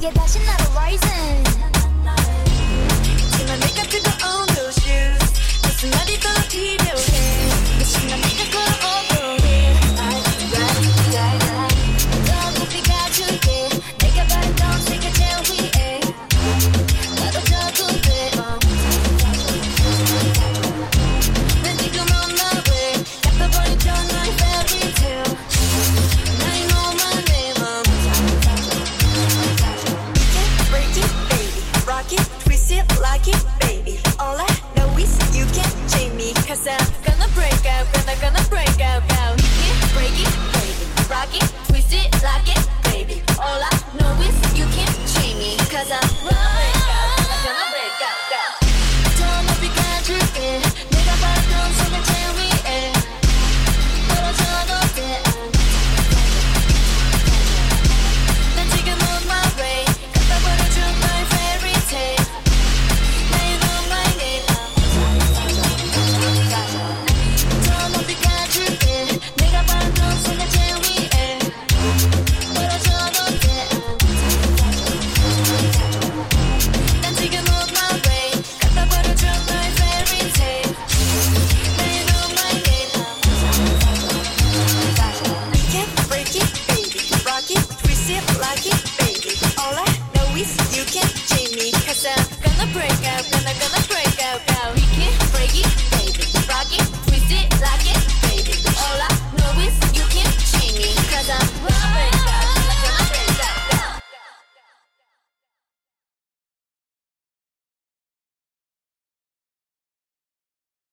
yeah, that shit not a rising. Make up to. celebrate.